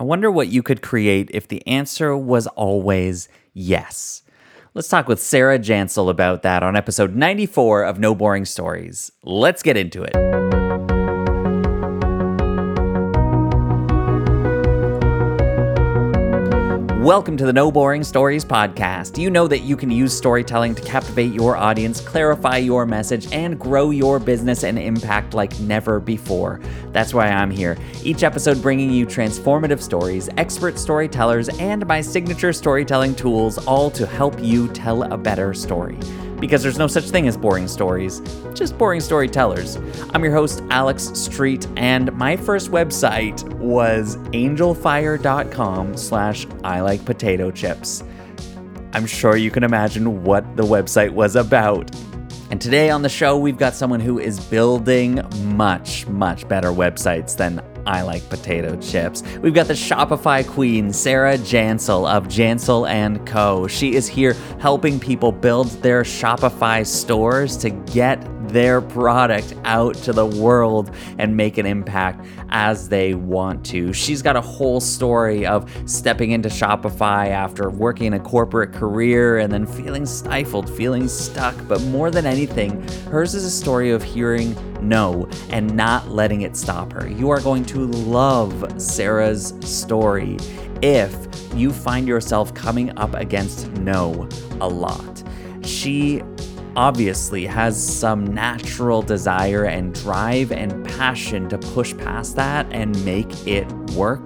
I wonder what you could create if the answer was always yes. Let's talk with Sarah Jansel about that on episode 94 of No Boring Stories. Let's get into it. Welcome to the No Boring Stories podcast. You know that you can use storytelling to captivate your audience, clarify your message, and grow your business and impact like never before. That's why I'm here. Each episode bringing you transformative stories, expert storytellers, and my signature storytelling tools, all to help you tell a better story because there's no such thing as boring stories, just boring storytellers. I'm your host, Alex Street, and my first website was angelfire.com slash I like potato chips. I'm sure you can imagine what the website was about. And today on the show, we've got someone who is building much, much better websites than I like potato chips. We've got the Shopify queen, Sarah Jansel of Jansel and Co. She is here helping people build their Shopify stores to get their product out to the world and make an impact as they want to. She's got a whole story of stepping into Shopify after working a corporate career and then feeling stifled, feeling stuck. But more than anything, hers is a story of hearing no and not letting it stop her. You are going to love Sarah's story if you find yourself coming up against no a lot. She obviously has some natural desire and drive and passion to push past that and make it work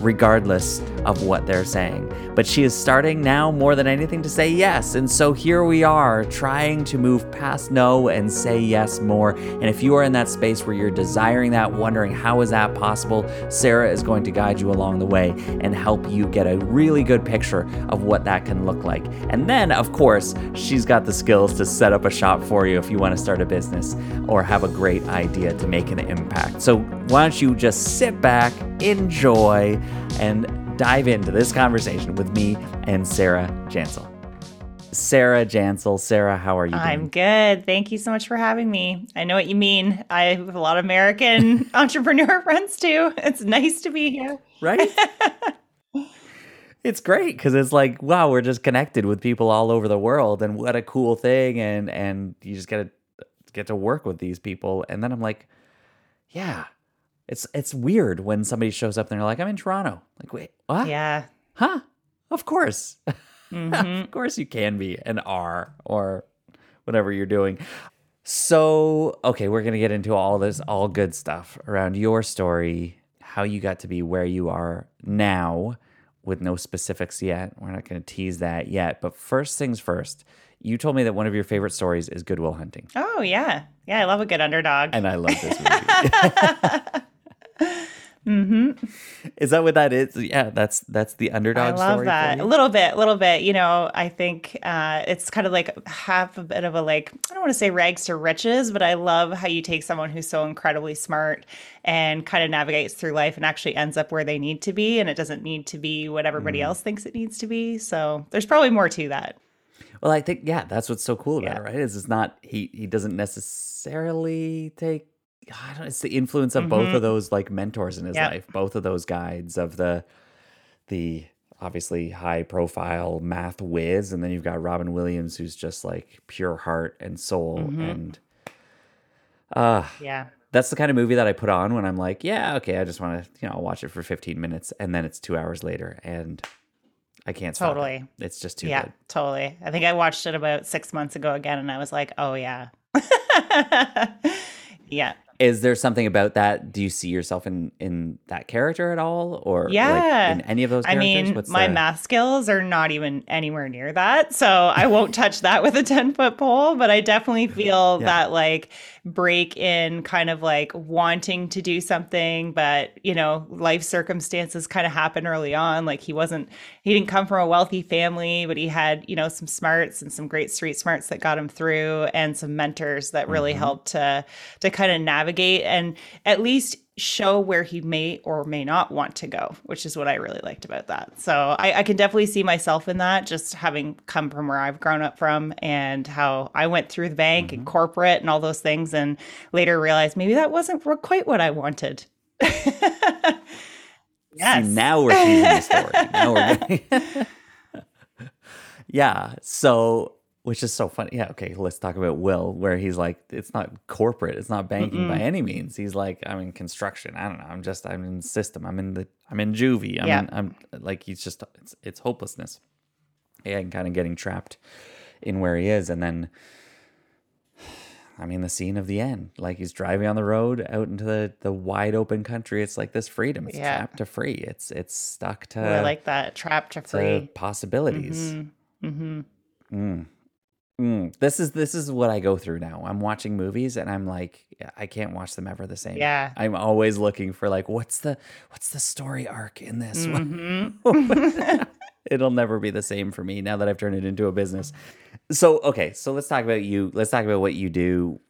regardless of what they're saying. But she is starting now more than anything to say yes. And so here we are trying to move past no and say yes more. And if you are in that space where you're desiring that, wondering how is that possible, Sarah is going to guide you along the way and help you get a really good picture of what that can look like. And then, of course, she's got the skills to set up a shop for you if you want to start a business or have a great idea to make an impact. So why don't you just sit back, enjoy, and dive into this conversation with me and Sarah Jansel. Sarah Jansel. Sarah, how are you doing? I'm good. Thank you so much for having me. I know what you mean. I have a lot of American entrepreneur friends too. It's nice to be here. Right? it's great because it's like, wow, we're just connected with people all over the world and what a cool thing. And and you just get to get to work with these people. And then I'm like, yeah, it's it's weird when somebody shows up and they're like, "I'm in Toronto." Like, wait, what? Yeah. Huh? Of course. Mm-hmm. of course you can be an R or whatever you're doing. So, okay, we're going to get into all this all good stuff around your story, how you got to be where you are now with no specifics yet. We're not going to tease that yet, but first things first. You told me that one of your favorite stories is Good Will Hunting. Oh, yeah. Yeah, I love a good underdog. And I love this movie. Mm-hmm. Is that what that is? Yeah, that's that's the underdog. I love that a little bit, a little bit. You know, I think uh, it's kind of like half a bit of a like I don't want to say rags to riches, but I love how you take someone who's so incredibly smart and kind of navigates through life and actually ends up where they need to be, and it doesn't need to be what everybody mm. else thinks it needs to be. So there's probably more to that. Well, I think yeah, that's what's so cool about yeah. it, right? Is it's not he he doesn't necessarily take it's the influence of mm-hmm. both of those like mentors in his yep. life, both of those guides of the the obviously high profile math whiz, and then you've got Robin Williams, who's just like pure heart and soul, mm-hmm. and uh yeah. That's the kind of movie that I put on when I'm like, yeah, okay, I just want to, you know, I'll watch it for 15 minutes, and then it's two hours later, and I can't totally. It. It's just too yeah, good. totally. I think I watched it about six months ago again, and I was like, oh yeah, yeah is there something about that do you see yourself in in that character at all or yeah like in any of those characters? i mean What's my the... math skills are not even anywhere near that so i won't touch that with a 10 foot pole but i definitely feel yeah. that like break in kind of like wanting to do something but you know life circumstances kind of happen early on like he wasn't he didn't come from a wealthy family but he had you know some smarts and some great street smarts that got him through and some mentors that really mm-hmm. helped to to kind of navigate and at least show where he may or may not want to go, which is what I really liked about that. So I, I, can definitely see myself in that, just having come from where I've grown up from and how I went through the bank mm-hmm. and corporate and all those things, and later realized maybe that wasn't quite what I wanted. Yes. See, now we're teasing the story. now we're yeah. So, which is so funny. Yeah. Okay. Let's talk about Will, where he's like, it's not corporate, it's not banking by any means. He's like, I'm in construction. I don't know. I'm just, I'm in system. I'm in the, I'm in juvie. I'm, Yeah. in, I'm like, he's just, it's, it's hopelessness. Yeah, and kind of getting trapped in where he is, and then. I mean, the scene of the end, like he's driving on the road out into the, the wide open country. It's like this freedom. It's Yeah. trapped to free. It's it's stuck to I like that trapped to to free. possibilities. Mm-hmm. Mm. This is this is what I go through now. I'm watching movies and I'm like, I can't watch them ever the same. Yeah. I'm always looking for like, what's the what's the story arc in this? Mm-hmm. It'll never be the same for me now that I've turned it into a business. So okay, so let's talk about you. Let's talk about what you do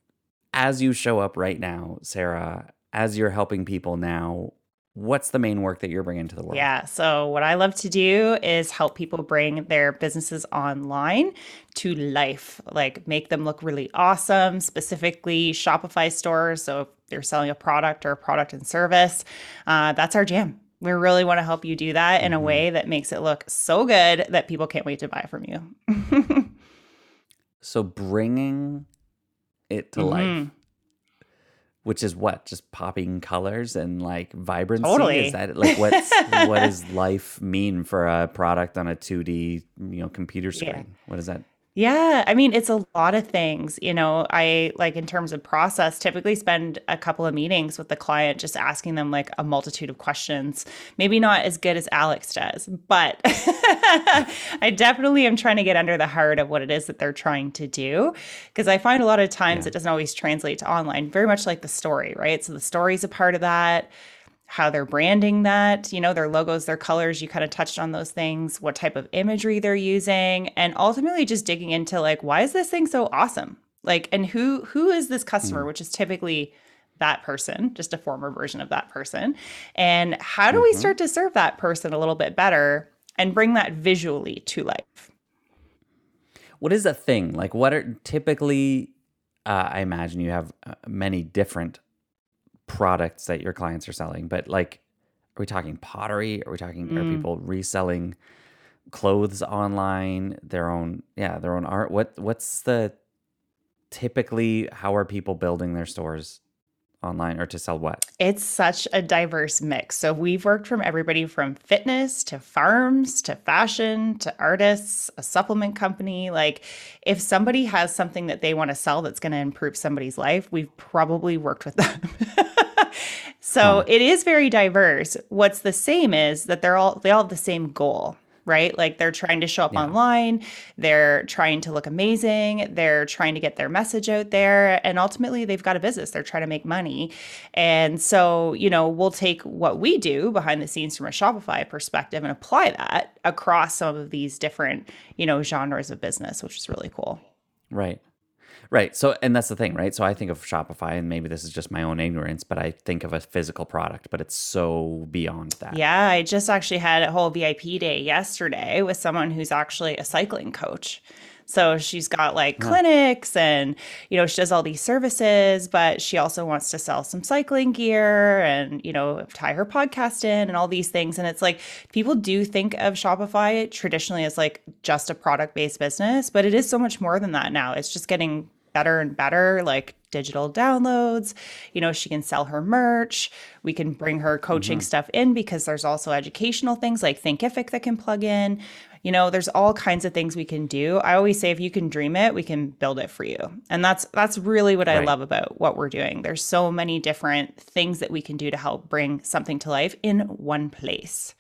as you show up right now, Sarah. As you're helping people now, what's the main work that you're bringing to the world? Yeah. So, what I love to do is help people bring their businesses online to life, like make them look really awesome, specifically Shopify stores. So, if they're selling a product or a product and service, uh, that's our jam. We really want to help you do that in a way that makes it look so good that people can't wait to buy from you. So bringing it to life, Mhm. Which is what, just popping colors and like vibrancy. Totally. Is that like what's what does life mean for a product on a two D you know computer screen? Yeah. What is that? Yeah, I mean, it's a lot of things. You know, I like in terms of process, typically spend a couple of meetings with the client just asking them like a multitude of questions. Maybe not as good as Alex does, but I definitely am trying to get under the heart of what it is that they're trying to do. Because I find a lot of times it doesn't always translate to online, very much like the story, right? So the story's a part of that how they're branding that, you know, their logos, their colors, you kind of touched on those things, what type of imagery they're using, and ultimately just digging into like why is this thing so awesome? Like and who who is this customer, which is typically that person, just a former version of that person. And how do we start to serve that person a little bit better and bring that visually to life? What is a thing? Like what are typically? Uh, I imagine you have uh, many different products that your clients are selling, but like, are we talking pottery? Are we talking? Mm. Are people reselling clothes online? Their own, yeah, their own art. What What's the typically? How are people building their stores online or to sell what? It's such a diverse mix. So we've worked from everybody from fitness to farms to fashion to artists, a supplement company. Like if somebody has something that they want to sell that's going to improve somebody's life, we've probably worked with them. so it is very diverse. What's the same is that they're all they all have the same goal. Right? Like they're trying to show up online, they're trying to look amazing, they're trying to get their message out there, and ultimately they've got a business. They're trying to make money. And so, you know, we'll take what we do behind the scenes from a Shopify perspective and apply that across some of these different, you know, genres of business, which is really cool. Right. Right. So, and that's the thing, right? So I think of Shopify, and maybe this is just my own ignorance, but I think of a physical product, but it's so beyond that. Yeah, I just actually had a whole VIP day yesterday with someone who's actually a cycling coach. So she's got like clinics and, you know, she does all these services, but she also wants to sell some cycling gear and, you know, tie her podcast in and all these things. And it's like people do think of Shopify traditionally as like just a product based business, but it is so much more than that now. It's just getting better and better, like digital downloads. You know, she can sell her merch. We can bring her coaching stuff in because there's also educational things like Thinkific that can plug in. You know, there's all kinds of things we can do. I always say if you can dream it, we can build it for you. And that's that's really what I love about what we're doing. There's so many different things that we can do to help bring something to life in one place.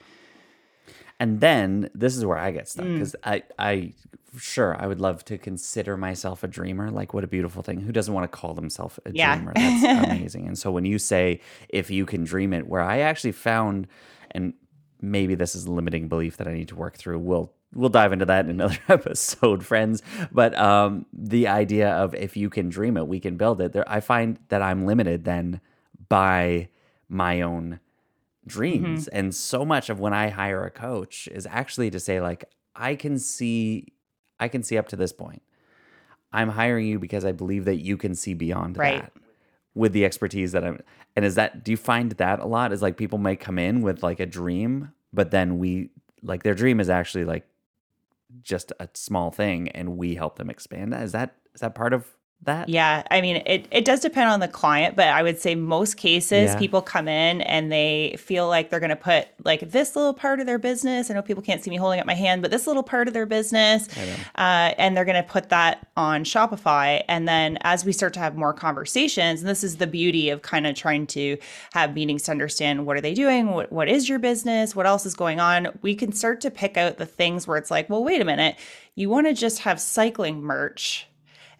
And then this is where I get stuck Mm. because I, I, sure, I would love to consider myself a dreamer. Like, what a beautiful thing. Who doesn't want to call themselves a Yeah. dreamer? That's amazing. And so when you say, if you can dream it, where I actually found, and maybe this is a limiting belief that I need to work through, we'll, we'll dive into that in another episode, friends. But um, the idea of if you can dream it, we can build it. There, I find that I'm limited then by my own dreams and so much of when i hire a coach is actually to say like i can see i can see up to this point. I'm hiring you because i believe that you can see beyond Right. that with the expertise that I'm and is that do you find that a lot? Is like people may come in with like a dream but then we like their dream is actually like just a small thing and we help them expand that? Is that is that part of that? Yeah, I mean, it, it does depend on the client, but I would say most cases yeah. people come in and they feel like they're going to put like this little part of their business. I know people can't see me holding up my hand, but this little part of their business, uh, and they're going to put that on Shopify. And then as we start to have more conversations, and this is the beauty of kind of trying to have meetings to understand what are they doing, what, what is your business, what else is going on, we can start to pick out the things where it's like, well, wait a minute, you want to just have cycling merch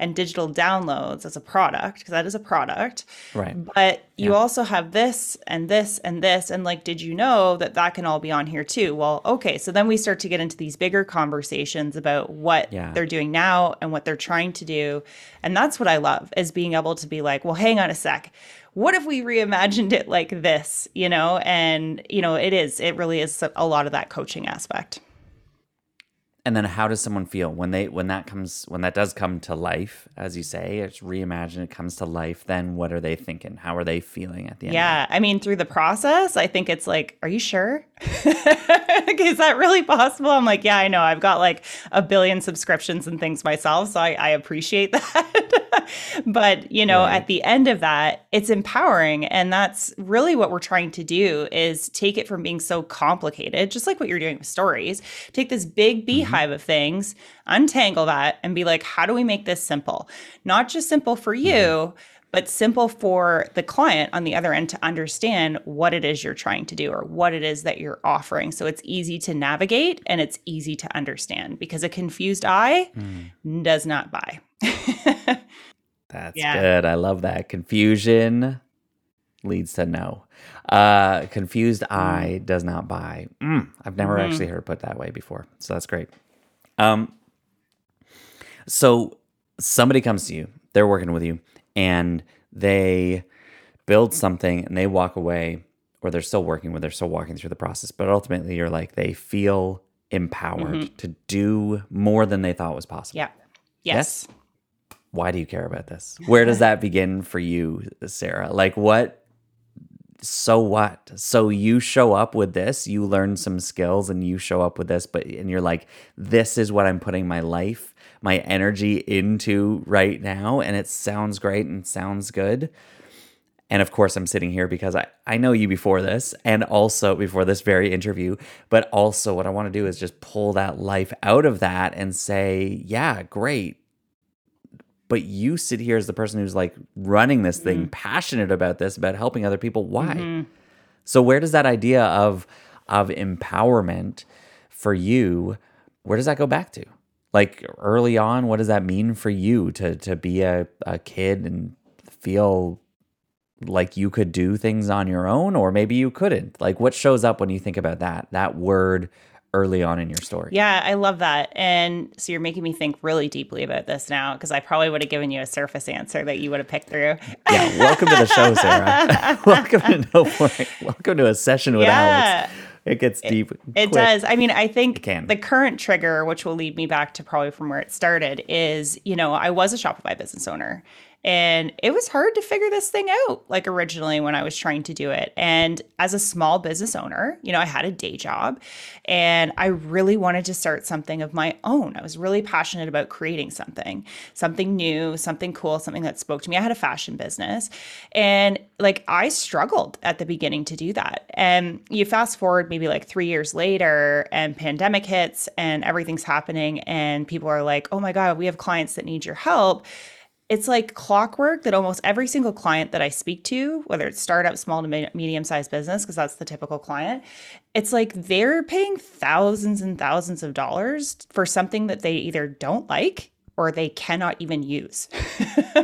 and digital downloads as a product because that is a product. Right. But you yeah. also have this and this and this. And like, did you know that that can all be on here too? Well, okay. So then we start to get into these bigger conversations about what yeah. they're doing now and what they're trying to do. And that's what I love is being able to be like, well, hang on a sec what if we reimagined it like this you know and you know it is it really is a lot of that coaching aspect and then how does someone feel when they when that comes when that does come to life as you say it's reimagined it comes to life then what are they thinking? How are they feeling at the end yeah i mean through the process i think it's like are you sure is that really possible i'm like yeah i know i've got like a billion subscriptions and things myself so i, I appreciate that but you know right. at the end of that it's empowering and that's really what we're trying to do is take it from being so complicated just like what you're doing with stories take this big beehive mm-hmm of things, untangle that and be like, how do we make this simple? Not just simple for you, mm-hmm. But simple for the client on the other end to understand what it is you're trying to do or what it is that you're offering. So it's easy to navigate and it's easy to understand because a confused eye mm. does not buy. That's yeah. good. I love that. Confusion leads to no. Uh, confused mm. eye does not buy. Mm, I've never mm-hmm. actually heard put that way before, so that's great. Um, so somebody comes to you, they're working with you, and they build something and they walk away, or they're still working with, they're still walking through the process, but ultimately you're like they feel empowered mm-hmm. to do more than they thought was possible. Yeah. Yes. yes? Why do you care about this? Where does that begin for you, Sarah? Like what so what? So you show up with this, you learn some skills and you show up with this, but and you're like, this is what I'm putting my life, my energy into right now. And it sounds great and sounds good. And of course, I'm sitting here because I, I know you before this and also before this very interview. But also, what I want to do is just pull that life out of that and say, yeah, great but you sit here as the person who's like running this thing, mm-hmm. passionate about this, about helping other people. Why? Mm-hmm. So where does that idea of of empowerment for you, where does that go back to? Like early on, what does that mean for you to to be a, a kid and feel like you could do things on your own or maybe you couldn't? Like what shows up when you think about that? That word early on in your story. Yeah, I love that. And so you're making me think really deeply about this now because I probably would have given you a surface answer that you would have picked through. Yeah, welcome to the show, Sarah. welcome to No Point. Welcome to a session with yeah. Alex. It gets deep. It, it does. I mean, I think the current trigger, which will lead me back to probably from where it started, is you know, I was a Shopify business owner and it was hard to figure this thing out, like originally when I was trying to do it. And as a small business owner, you know, I had a day job and I really wanted to start something of my own. I was really passionate about creating something, something new, something cool, something that spoke to me. I had a fashion business and like I struggled at the beginning to do that. And you fast forward maybe like three years later and pandemic hits and everything's happening and people are like, oh my God, we have clients that need your help it's like clockwork that almost every single client that I speak to, whether it's startup, small to medium sized business, because that's the typical client, it's like they're paying thousands and thousands of dollars for something that they either don't like or they cannot even use.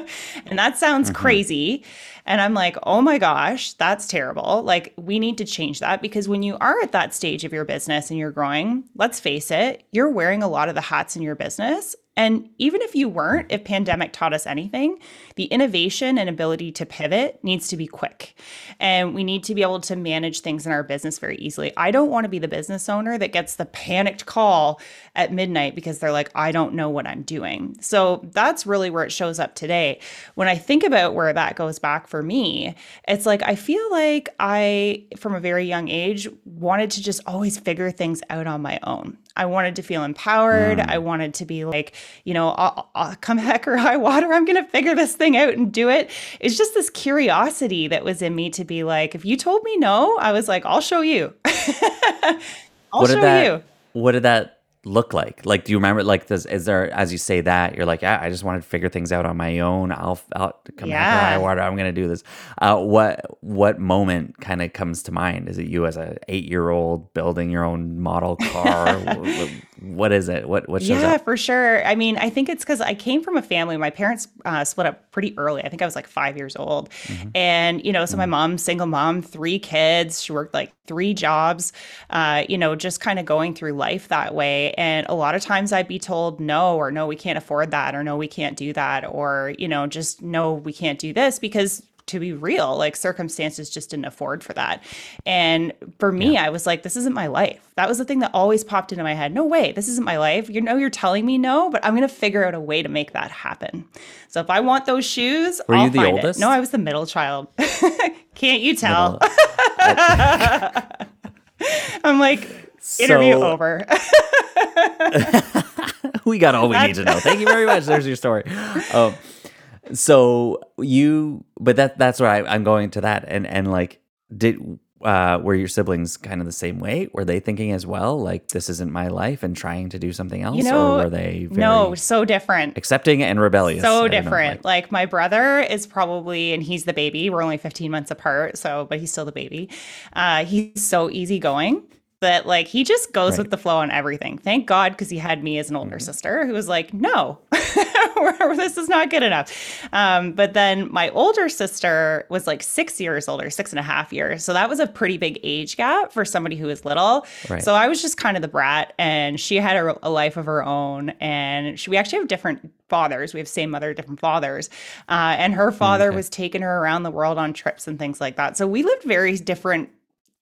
and that sounds mm-hmm. crazy. And I'm like, oh my gosh, that's terrible. Like, we need to change that because when you are at that stage of your business and you're growing, let's face it, you're wearing a lot of the hats in your business And even if you weren't, if pandemic taught us anything, the innovation and ability to pivot needs to be quick. And we need to be able to manage things in our business very easily. I don't want to be the business owner that gets the panicked call at midnight because they're like, I don't know what I'm doing. So that's really where it shows up today. When I think about where that goes back for me, it's like I feel like I, from a very young age, wanted to just always figure things out on my own. I wanted to feel empowered. Mm. I wanted to be like, you know, I'll, I'll come heck or high water, I'm going to figure this thing out and do it. It's just this curiosity that was in me to be like, if you told me no, I was like, I'll show you. I'll what show that, you. What did that look like? Like, do you remember? Like, does is there as you say that you're like, yeah, I just wanted to figure things out on my own. I'll, I'll come yeah. high water. I'm gonna do this. Uh, what what moment kind of comes to mind? Is it you as a eight year old building your own model car? what, what is it? What what shows yeah, up? for sure. I mean, I think it's because I came from a family. My parents uh, split up pretty early. I think I was like five years old, mm-hmm. and you know, so mm-hmm. my mom's single mom, three kids. She worked like three jobs. Uh, you know, just kind of going through life that way and a lot of times I'd be told no, or no, we can't afford that, or no, we can't do that, or, you know, just no, we can't do this because to be real, like circumstances just didn't afford for that. And for me, yeah. I was like, this isn't my life. That was the thing that always popped into my head. No way, this isn't my life. You know, you're telling me no, but I'm going to figure out a way to make that happen. So if I want those shoes, were I'll you the oldest? It. No, I was the middle child. Can't you tell? I'm like, Interview so, over. we got all we need to know. Thank you very much. There's your story. Um, so you, but that that's where I, I'm going to that. And and like, did uh, were your siblings kind of the same way? Were they thinking as well, like this isn't my life, and trying to do something else, you know, or were they no so different, accepting and rebellious? So different. Know, like, like, my brother is probably, and he's the baby. We're only 15 months apart, so but he's still the baby. Uh, he's so easygoing that like he just goes right. with the flow on everything. Thank God because he had me as an older mm-hmm. sister who was like, no, this is not good enough. Um, but then my older sister was like six years older, six and a half years. So that was a pretty big age gap for somebody who was little. Right. So I was just kind of the brat, and she had a, a life of her own. And she, we actually have different fathers. We have same mother, different fathers. Uh, and her father okay. was taking her around the world on trips and things like that. So we lived very different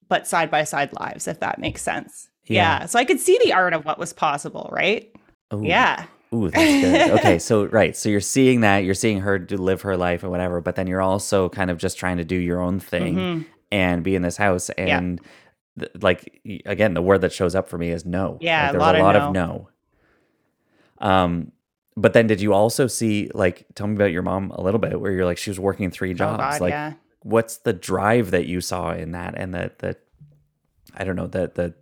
but side by side lives, if that makes sense. Yeah. yeah. So I could see the art of what was possible, right? Ooh. Yeah. Ooh, that's good. okay, so right, so you're seeing that, you're seeing her to live her life or whatever, but then you're also kind of just trying to do your own thing mm-hmm. and be in this house. And yeah. th- like again, the word that shows up for me is no. Yeah, like, there's a lot, a lot of, no. of no. Um, but then did you also see like tell me about your mom a little bit where you're like she was working three jobs? Oh God, like yeah what's the drive that you saw in that and the the I don't know the the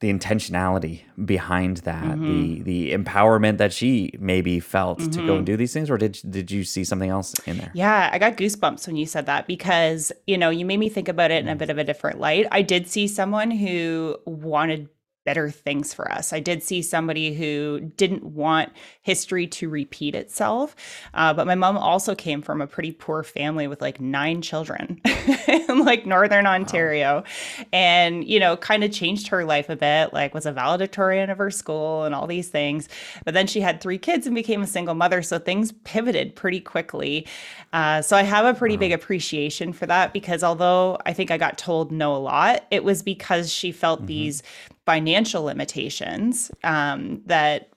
the intentionality behind that mm-hmm. the the empowerment that she maybe felt mm-hmm. to go and mm-hmm. do these things or did did you see something else in there yeah i got goosebumps when you said that because you know you made me think about it in a mm. bit of a different light i did see someone who wanted better things for us. I did see somebody who didn't want history to repeat itself. Uh, but my mom also came from a pretty poor family with like nine children in like Northern Ontario. Wow. And, you know, kind of changed her life a bit, like was a valedictorian of her school and all these things. But then she had three kids and became a single mother. So things pivoted pretty quickly. Uh, so I have a pretty wow. big appreciation for that because although I think I got told no a lot, it was because she felt mm-hmm. these financial limitations um, that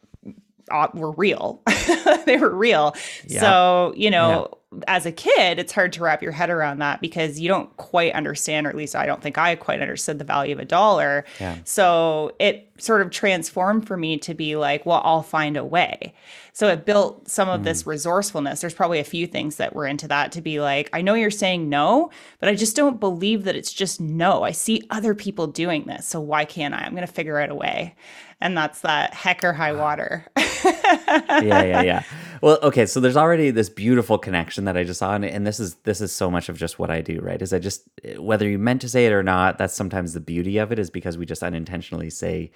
uh, were real. they were real. Yeah. So, you know. As a kid, it's hard to wrap your head around that because you don't quite understand, or at least I don't think I quite understood the value of a dollar. Yeah. So it sort of transformed for me to be like, well, I'll find a way. So it built some of mm. this resourcefulness. There's probably a few things that were into that to be like, I know you're saying no, but I just don't believe that it's just no. I see other people doing this. So why can't I? I'm going to figure out a way and that's that heck or high water. yeah, yeah, yeah. Well, okay, so there's already this beautiful connection that I just saw, and, and this is this is so much of just what I do, right? Is I just whether you meant to say it or not, that's sometimes the beauty of it is because we just unintentionally say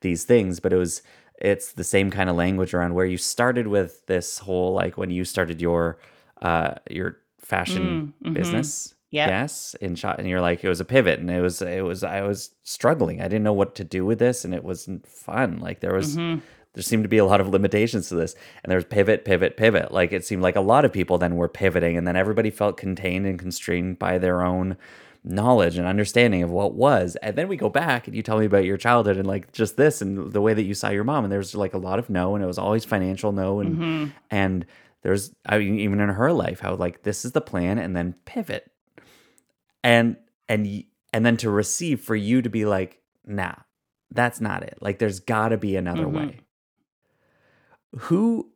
these things, but it was it's the same kind of language around where you started with this whole like when you started your uh your fashion mm, mm-hmm. business Yep. Yes, in shot, and you're like, it was a pivot, and it was, it was, I was struggling. I didn't know what to do with this, and it wasn't fun. Like there was, mm-hmm. There seemed to be a lot of limitations to this. And there's pivot pivot pivot. Like it seemed like a lot of people then were pivoting and then everybody felt contained and constrained by their own knowledge and understanding of what was. And then we go back and you tell me about your childhood and like just this and the way that you saw your mom. And there's like a lot of no and it was always financial no and mm-hmm. and there's I mean, even in her life how like this is the plan and then pivot. And and and then to receive for you to be like nah that's not it. Like there's got to be another mm-hmm. way who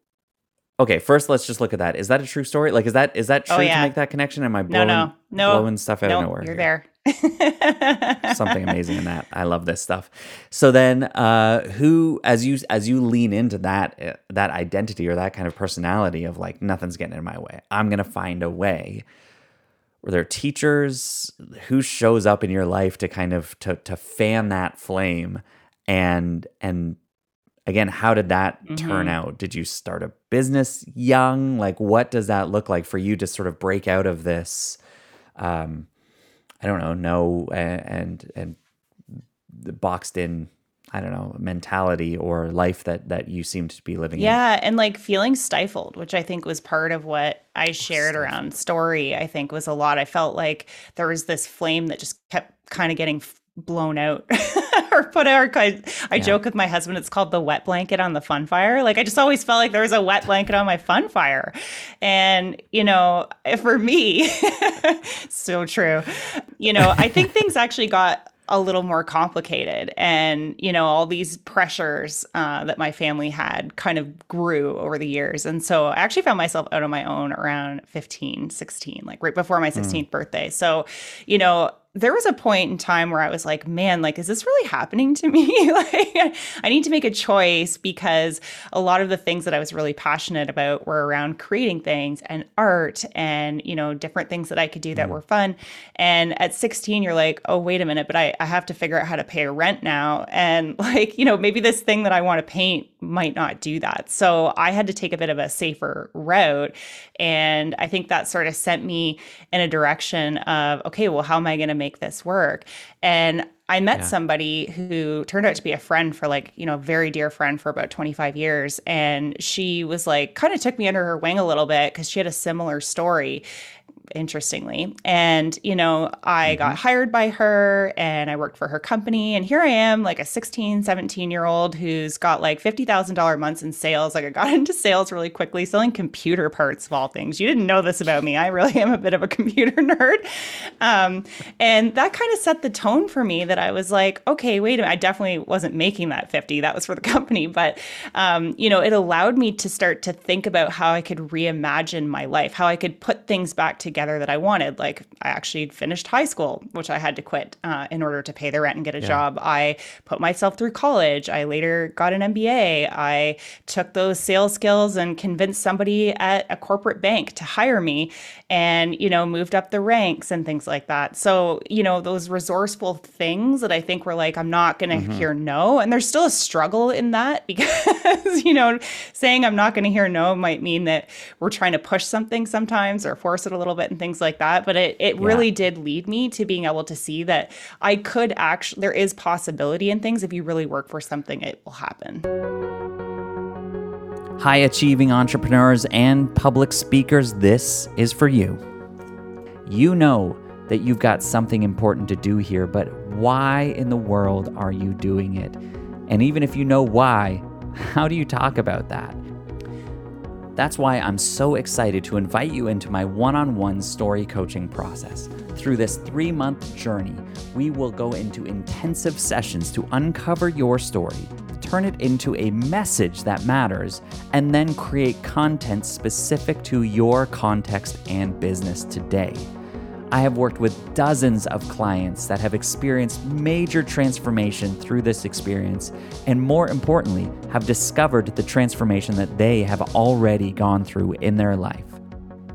okay first let's just look at that is that a true story like is that is that oh, true oh, yeah. to make that connection am i blowing, no, no. No. blowing stuff out nope, of nowhere you're here? there something amazing in that i love this stuff so then uh who as you as you lean into that uh, that identity or that kind of personality of like nothing's getting in my way i'm gonna find a way were there teachers who shows up in your life to kind of to to fan that flame and and again, how did that mm-hmm. turn out? Did you start a business young? Like, what does that look like for you to sort of break out of this? Um, I don't know, no, and and, the boxed in I don't know, mentality or life that that you seem to be living yeah, in. and like feeling stifled, which I think was part of what I shared stifled. around story, I think was a lot. I felt like there was this flame that just kept kind of getting blown out or put out. I, I yeah. joke with my husband, it's called the wet blanket on the fun fire. Like I just always felt like there was a wet blanket on my fun fire. And, you know, for me, so true. You know, I think things actually got a little more complicated and you know all these pressures uh, that my family had kind of grew over the years and so i actually found myself out on my own around 15 16 like right before my 16th mm. birthday so you know there was a point in time where I was like, man, like, is this really happening to me? like, I need to make a choice because a lot of the things that I was really passionate about were around creating things and art and, you know, different things that I could do that mm. were fun. And at 16, you're like, oh, wait a minute, but I, I have to figure out how to pay rent now. And like, you know, maybe this thing that I want to paint might not do that. So I had to take a bit of a safer route. And I think that sort of sent me in a direction of, okay, well, how am I going to make this work? And I met yeah. somebody who turned out to be a friend for like, you know, a very dear friend for about 25 years. And she was like, kind of took me under her wing a little bit because she had a similar story interestingly. And, you know, I mm-hmm. got hired by her and I worked for her company. And here I am, like a 16, 17 year old who's got like $50,000 months in sales. Like I got into sales really quickly, selling computer parts of all things. You didn't know this about me. I really am a bit of a computer nerd. Um, and that kind of set the tone for me that I was like, okay, wait a minute. I definitely wasn't making that 50. That was for the company. But, um, you know, it allowed me to start to think about how I could reimagine my life, how I could put things back together together that I wanted. Like I actually finished high school, which I had to quit uh, in order to pay the rent and get a yeah. job. I put myself through college. I later got an MBA. I took those sales skills and convinced somebody at a corporate bank to hire me and, you know, moved up the ranks and things like that. So, you know, those resourceful things that I think were like, I'm not going to mm-hmm. hear no. And there's still a struggle in that because, you know, saying I'm not going to hear no might mean that we're trying to push something sometimes or force it a little bit and things like that. But it, it yeah. really did lead me to being able to see that I could actually, there is possibility in things. If you really work for something, it will happen. High achieving entrepreneurs and public speakers, this is for you. You know that you've got something important to do here, but why in the world are you doing it? And even if you know why, how do you talk about that? That's why I'm so excited to invite you into my one on one story coaching process. Through this three month journey, we will go into intensive sessions to uncover your story, turn it into a message that matters, and then create content specific to your context and business today. I have worked with dozens of clients that have experienced major transformation through this experience, and more importantly, have discovered the transformation that they have already gone through in their life.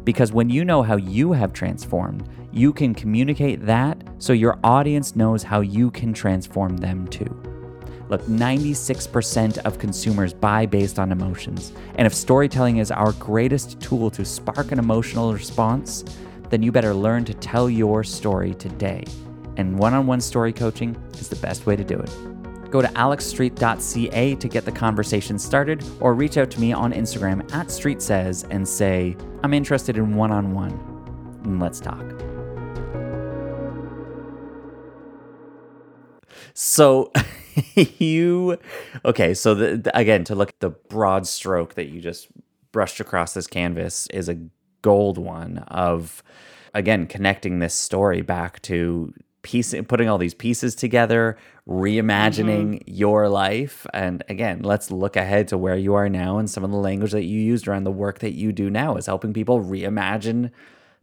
Because when you know how you have transformed, you can communicate that so your audience knows how you can transform them too. Look, 96% of consumers buy based on emotions. And if storytelling is our greatest tool to spark an emotional response, then you better learn to tell your story today. And one on one story coaching is the best way to do it. Go to alexstreet.ca to get the conversation started or reach out to me on Instagram at streetsays and say, I'm interested in one on one. Let's talk. So you okay, so the, the, again to look at the broad stroke that you just brushed across this canvas is a gold one of again connecting this story back to piece putting all these pieces together, reimagining mm-hmm. your life and again, let's look ahead to where you are now and some of the language that you used around the work that you do now is helping people reimagine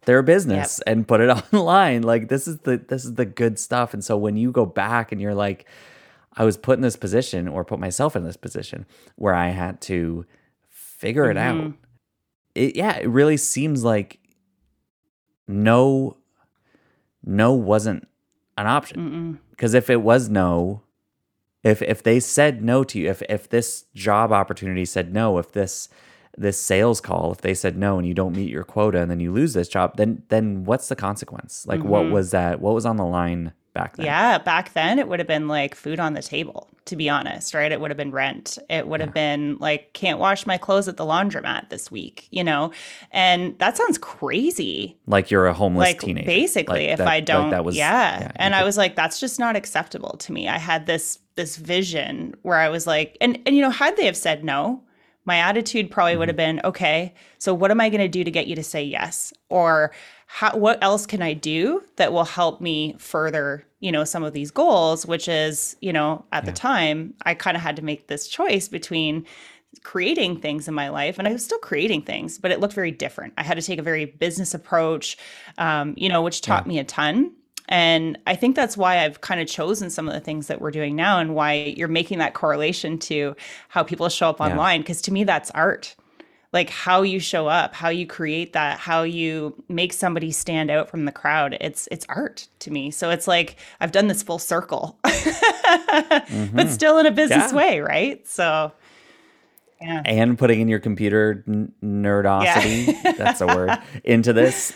their business yep. and put it online. Like this is the this is the good stuff. And so when you go back and you're like, I was put in this position or put myself in this position where I had to figure mm-hmm. it out. It yeah, it really seems like no no wasn't an option. Because if it was no, if if they said no to you, if if this job opportunity said no, if this this sales call, if they said no and you don't meet your quota and then you lose this job, then then what's the consequence? Like mm-hmm. what was that? What was on the line back then? Yeah, back then it would have been like food on the table, to be honest, right? It would have been rent. It would have been like can't wash my clothes at the laundromat this week, you know? And that sounds crazy. Like you're a homeless like, teenager. Basically, like if that, I don't like that was Yeah. yeah and I was like that's just not acceptable to me. I had this this vision where I was like and and you know, had they have said no, my attitude probably would have mm-hmm. been okay so what am i going to do to get you to say yes or how, what else can i do that will help me further you know some of these goals which is you know at yeah. the time i kind of had to make this choice between creating things in my life and i was still creating things but it looked very different i had to take a very business approach um, you know which taught yeah. me a ton and I think that's why I've kind of chosen some of the things that we're doing now and why you're making that correlation to how people show up online. Because to me, that's art. Like how you show up, how you create that, how you make somebody stand out from the crowd. It's it's art to me. So it's like I've done this full circle, mm-hmm. but still in a business yeah. way, right? So yeah. And putting in your computer n- nerdosity, yeah. that's a word, into this.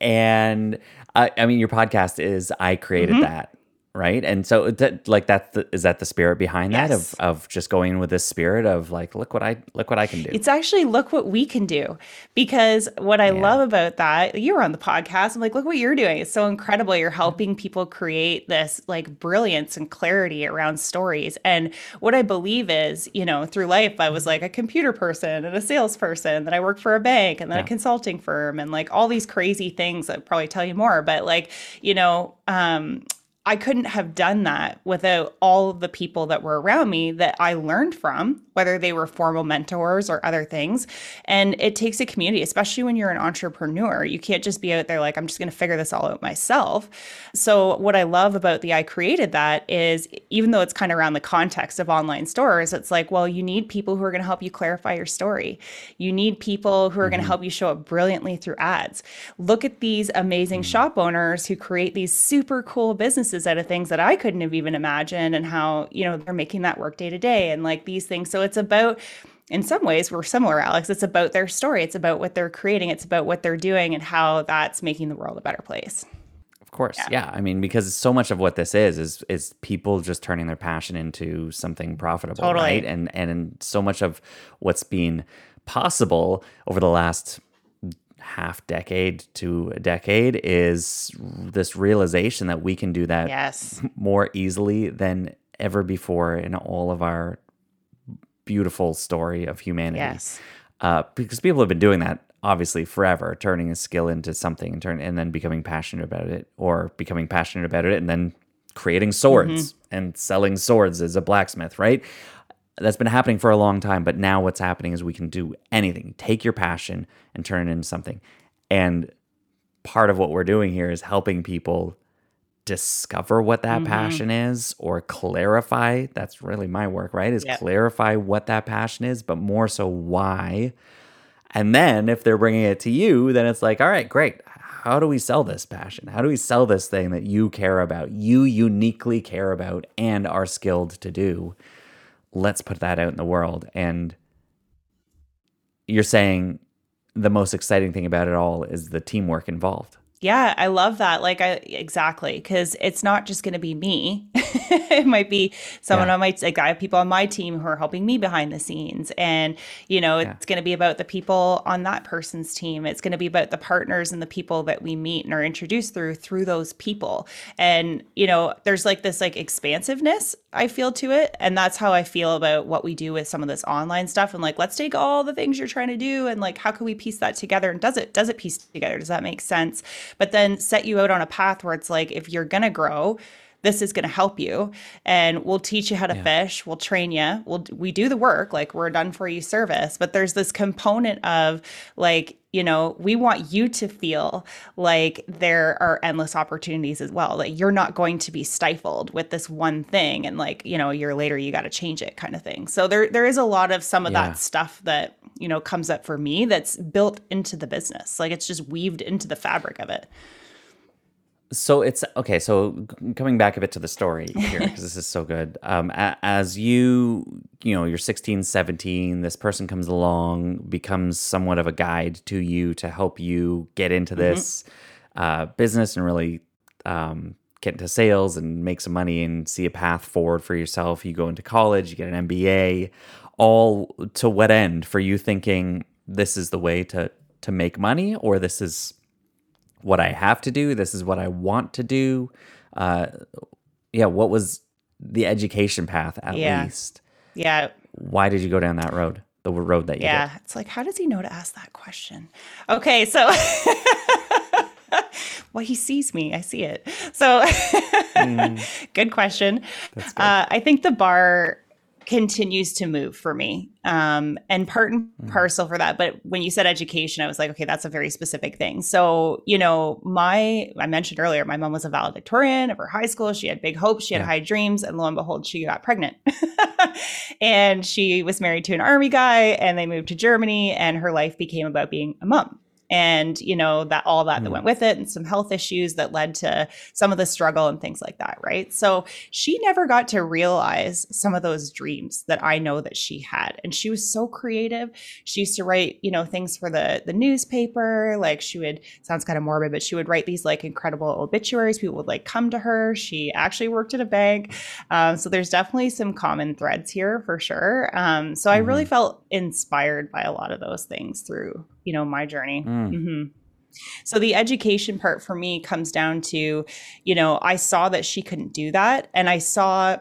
And I, I mean, your podcast is I created mm-hmm. that right? And so that like that's the, is that the spirit behind yes. that of of just going with this spirit of like look what i look what i can do. It's actually look what we can do. Because what i yeah. love about that you were on the podcast i'm like look what you're doing. It's so incredible. You're helping people create this like brilliance and clarity around stories. And what i believe is you know through life i was like a computer person and a salesperson then i worked for a bank and then yeah. a consulting firm and like all these crazy things that probably tell you more. But like you know um I couldn't have done that without all the people that were around me that I learned from, whether they were formal mentors or other things. And it takes a community, especially when you're an entrepreneur. You can't just be out there like, I'm just going to figure this all out myself. So, what I love about the I created that is even though it's kind of around the context of online stores, it's like, well, you need people who are going to help you clarify your story. You need people who are mm-hmm. going to help you show up brilliantly through ads. Look at these amazing mm-hmm. shop owners who create these super cool businesses businesses out of things that I couldn't have even imagined and how, you know, they're making that work day to day and like these things. So it's about in some ways we're similar alex it's about their story it's about what they're creating it's about what they're doing and how that's making the world a better place of course yeah. yeah. i mean because so much of what this is is is people just turning their passion into something profitable totally. right and and so much of what's been possible over the last half decade to a decade is this realization that we can do that yes. more easily than ever before in all of our beautiful story of humanity. Yes. Uh, because people have been doing that obviously forever, turning a skill into something and turn and then becoming passionate about it, or becoming passionate about it and then creating swords mm-hmm. and selling swords as a blacksmith, right? That's been happening for a long time, but now what's happening is we can do anything. Take your passion and turn it into something. And part of what we're doing here is helping people discover what that mm-hmm. passion is or clarify. That's really my work, right? Is yep. clarify what that passion is, but more so why. And then if they're bringing it to you, then it's like, all right, great. How do we sell this passion? How do we sell this thing that you care about, you uniquely care about, and are skilled to do? Let's put that out in the world. And you're saying the most exciting thing about it all is the teamwork involved. Yeah, I love that. Like I exactly cuz it's not just going to be me. it might be someone yeah. on my like I have people on my team who are helping me behind the scenes. And, you know, yeah. it's gonna be about the people on that person's team. It's gonna be about the partners and the people that we meet and are introduced through through those people. And, you know, there's like this like expansiveness I feel to it. And that's how I feel about what we do with some of this online stuff. And like, let's take all the things you're trying to do and like how can we piece that together? And does it does it piece together? Does that make sense? But then set you out on a path where it's like if you're gonna grow, this is going to help you and we'll teach you how to yeah. fish we'll train you we'll we do the work like we're done for you service but there's this component of like you know we want you to feel like there are endless opportunities as well like you're not going to be stifled with this one thing and like you know a year later you got to change it kind of thing so there there is a lot of some of yeah. that stuff that you know comes up for me that's built into the business like it's just weaved into the fabric of it so it's okay so coming back a bit to the story here because this is so good um, as you you know you're 16 17 this person comes along becomes somewhat of a guide to you to help you get into mm-hmm. this mm-hmm. uh, business and really um, get into sales and make some money and see a path forward for yourself you go into college you get an mba all to what end for you thinking this is the way to to make money or this is what I have to do. This is what I want to do. Uh, yeah, what was the education path at yeah. least? Yeah. Why did you go down that road? The road that you yeah, did? it's like how does he know to ask that question? Okay, so well, he sees me. I see it. So, mm. good question. Uh, I think the bar continues to move for me. Um, and part and mm. parcel for that. But when you said education, I was like, okay, that's a very specific thing. So, you know, my, I mentioned earlier, my mom was a valedictorian of her high school. She had big hopes, she had yeah. high dreams. And lo and behold, she got pregnant. and she was married to an army guy and they moved to Germany and her life became about being a mom and you know that all that mm. that went with it and some health issues that led to some of the struggle and things like that right so she never got to realize some of those dreams that i know that she had and she was so creative she used to write you know things for the the newspaper like she would sounds kind of morbid but she would write these like incredible obituaries people would like come to her she actually worked at a bank um, so there's definitely some common threads here for sure um, so mm-hmm. i really mm-hmm. felt inspired by a lot of those things through you know my journey mm. mm-hmm. so the education part for me comes down to you know i saw that she couldn't do that and i saw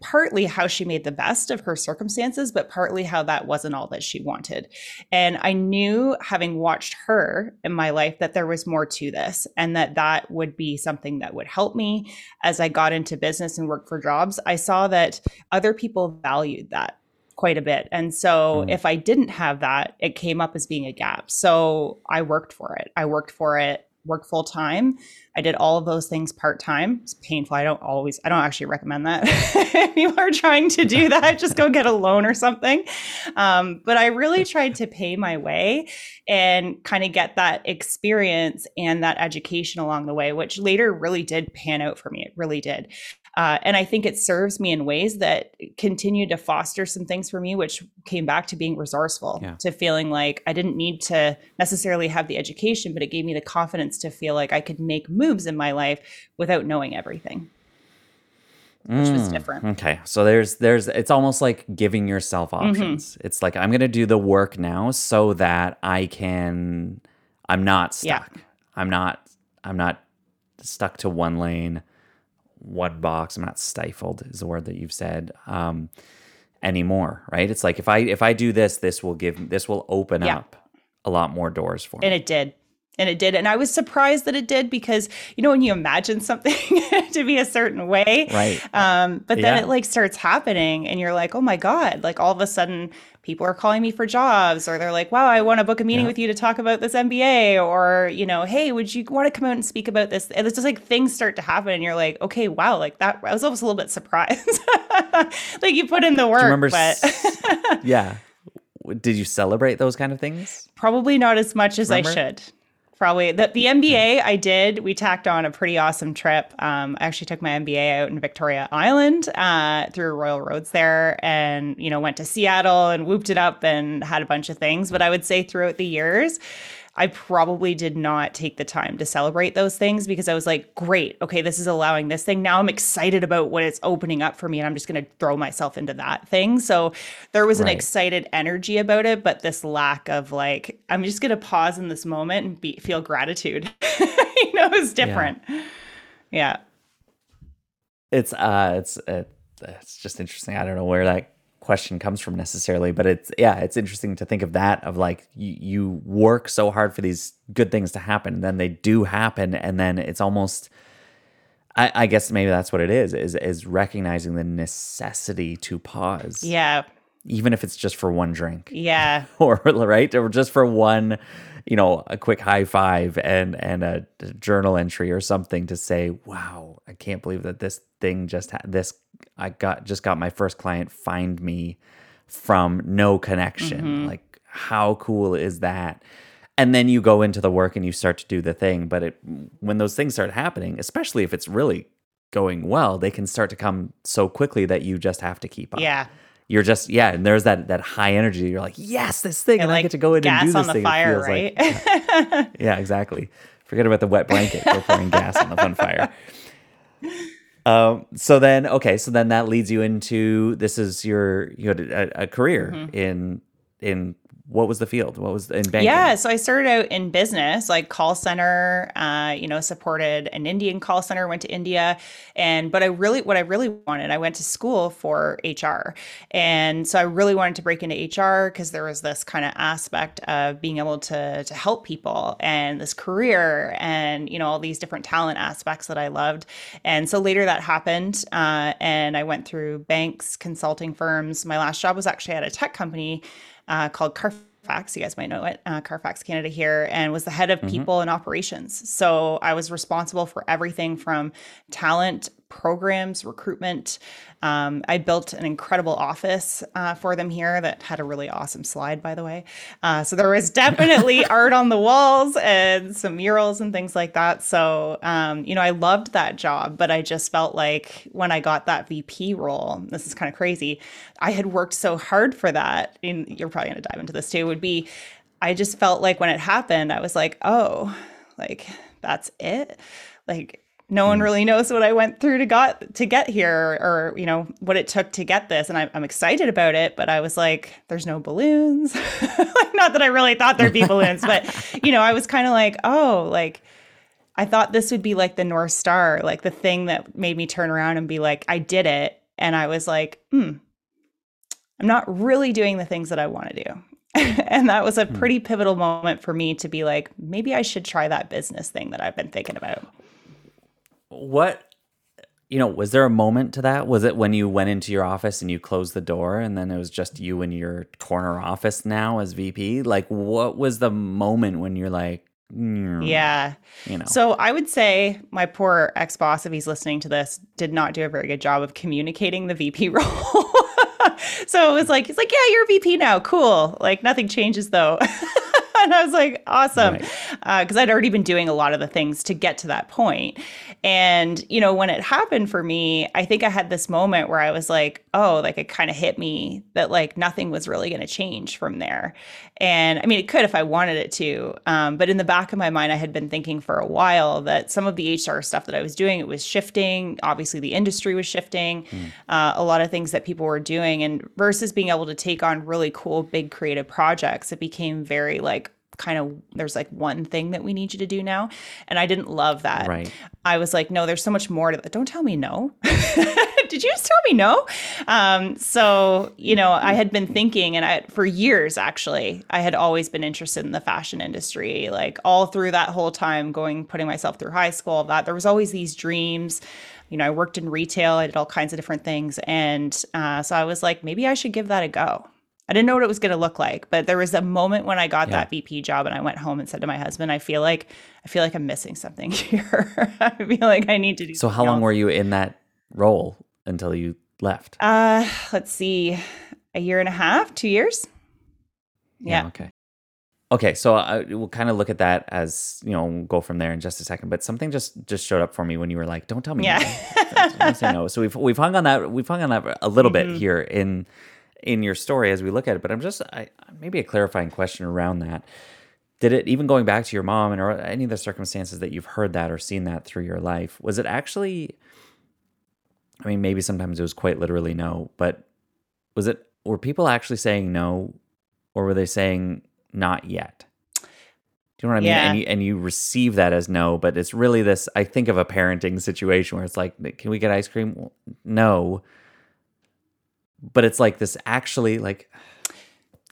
partly how she made the best of her circumstances, but partly how that wasn't all that she wanted. And I knew, having watched her in my life, that there was more to this and that that would be something that would help me as I got into business and worked for jobs. I saw that other people valued that quite a bit. And so mm. if I didn't have that, it came up as being a gap. So I worked for it. I worked for it, worked full time. I did all of those things part time. It's painful. I don't always, I don't actually recommend that. if you are trying to do that, just go get a loan or something. Um, but I really tried to pay my way and kind of get that experience and that education along the way, which later really did pan out for me. It really did. Uh, and I think it serves me in ways that continue to foster some things for me, which came back to being resourceful, yeah. to feeling like I didn't need to necessarily have the education, but it gave me the confidence to feel like I could make moves in my life without knowing everything. Which mm, was different. Okay. So there's there's it's almost like giving yourself mm-hmm. options. Mm-hmm. It's like I'm gonna do the work now so that I can I'm not stuck. Yeah. I'm not I'm not stuck to one lane one box. I'm not stifled is the word that you've said um, anymore, right? It's like if I if I do this, this will give this will open yeah. up a lot more doors for me. And it did. And it did. And I was surprised that it did because, you know, when you imagine something to be a certain way, right. Um, but then yeah. it like starts happening and you're like, oh my God, like all of a sudden people are calling me for jobs or they're like, wow, I want to book a meeting yeah. with you to talk about this MBA or, you know, hey, would you want to come out and speak about this? And it's just like things start to happen and you're like, okay, wow, like that, I was almost a little bit surprised. like you put in the work, remember, but yeah. Did you celebrate those kind of things? Probably not as much as remember? I should probably the, the MBA I did. We tacked on a pretty awesome trip. Um, I actually took my MBA out in Victoria Island uh, through Royal Roads there, and you know went to Seattle and whooped it up and had a bunch of things. But I would say throughout the years. I probably did not take the time to celebrate those things because I was like, great, okay, this is allowing this thing. Now I'm excited about what it's opening up for me, and I'm just going to throw myself into that thing. So there was right. an excited energy about it, but this lack of like, I'm just going to pause in this moment and be, feel gratitude. you know, it's different. Yeah. yeah. It's uh, it's it, it's just interesting. I don't know where that question comes from necessarily, but it's yeah, it's interesting to think of that of like you, you work so hard for these good things to happen, and then they do happen, and then it's almost I, I guess maybe that's what it is, is is recognizing the necessity to pause. Yeah. Even if it's just for one drink. Yeah. or right. Or just for one, you know, a quick high five and and a, a journal entry or something to say, wow, I can't believe that this thing just had this I got just got my first client find me from no connection. Mm-hmm. Like how cool is that? And then you go into the work and you start to do the thing, but it when those things start happening, especially if it's really going well, they can start to come so quickly that you just have to keep up. Yeah. You're just yeah, and there's that that high energy. You're like, yes, this thing, and, and like I get to go in and do this on thing. The fire, right? Like, yeah, exactly. Forget about the wet blanket. Go pouring gas on the fun fire. Um, so then, okay, so then that leads you into this is your you had a, a career mm-hmm. in in what was the field? What was in banking? Yeah, so I started out in business, like call center. Uh, you know, supported an Indian call center. Went to India, and but I really, what I really wanted, I went to school for HR, and so I really wanted to break into HR because there was this kind of aspect of being able to to help people and this career, and you know all these different talent aspects that I loved. And so later that happened, uh, and I went through banks, consulting firms. My last job was actually at a tech company uh, called Carfax. You guys might know it, uh, Carfax Canada here, and was the head of mm-hmm. people and operations. So I was responsible for everything from talent programs, recruitment. Um, I built an incredible office uh, for them here that had a really awesome slide, by the way. Uh, so there was definitely art on the walls and some murals and things like that. So, um, you know, I loved that job, but I just felt like when I got that VP role, this is kind of crazy, I had worked so hard for that. And you're probably going to dive into this too, would be I just felt like when it happened, I was like, oh, like that's it. Like, no one hmm. really knows what I went through to got to get here or you know what it took to get this. And I, am excited about it but I was like there's no balloons. Not that I really thought there'd be balloons but you know I was kind of like oh like I thought this would be like the North Star like the thing that made me turn around and be like I did it. And I was like hmm I'm not really doing the things that I want to do. And that was a hmm. pretty pivotal moment for me to be like maybe I should try that business thing that I've been thinking about what you know, was there a moment to that? Was it when you went into your office and you closed the door and then it was just you in your corner office now as VP? Like what was the moment when you're like, mm, yeah. You know. So I would say my poor ex-boss if he's listening to this did not do a very good job of communicating the VP role. so it was like he's like, "Yeah, you're VP now. Cool. Like nothing changes though." and I was like, awesome. Because right. uh, I'd already been doing a lot of the things to get to that point. And, you know, when it happened for me, I think I had this moment where I was like, oh, like it kind of hit me that like nothing was really going to change from there. And I mean, it could if I wanted it to. Um, but in the back of my mind, I had been thinking for a while that some of the HR stuff that I was doing, it was shifting. Obviously, the industry was shifting. Mm. Uh, a lot of things that people were doing. And versus being able to take on really cool, big creative projects, it became very like, kind of there's like one thing that we need you to do now. And i didn't love that. Right. I was like no there's so much more to that don't tell me no. Did you just tell me no? Um, so you know i had been thinking and i for years actually i had always been interested in the fashion industry like all through that whole time going putting myself through high school that. There was always these dreams. You know i worked in retail. I did all kinds of different things. And uh, so i was like maybe i should give that a go I didn't know what it was going to look like, but there was a moment when I got yeah. that VP job and I went home and said to my husband, I feel like I feel like I'm missing something here. I feel like I need to do So how long else. were you in that role until you left? Uh, let's see. A year and a half, 2 years? Yeah. yeah okay. Okay, so I, we'll kind of look at that as you know, we'll go from there in just a second. But something just just showed up for me when you were like, "Don't tell me." Yeah. No. So we've we've hung on that we've hung on that a little mm-hmm. bit here in in your story as we look at it. But I'm just I, maybe a clarifying question around that. did it even going back to your mom and or any of the circumstances that you've heard that or seen that through your life was it actually i mean maybe sometimes it was quite literally no but was it were people actually saying no or were they saying not yet do you know what I mean? Yeah. And you and you receive that as no, but it's really this. I think of a parenting situation where it's like, can we get ice cream? Well, no, but it's like this actually like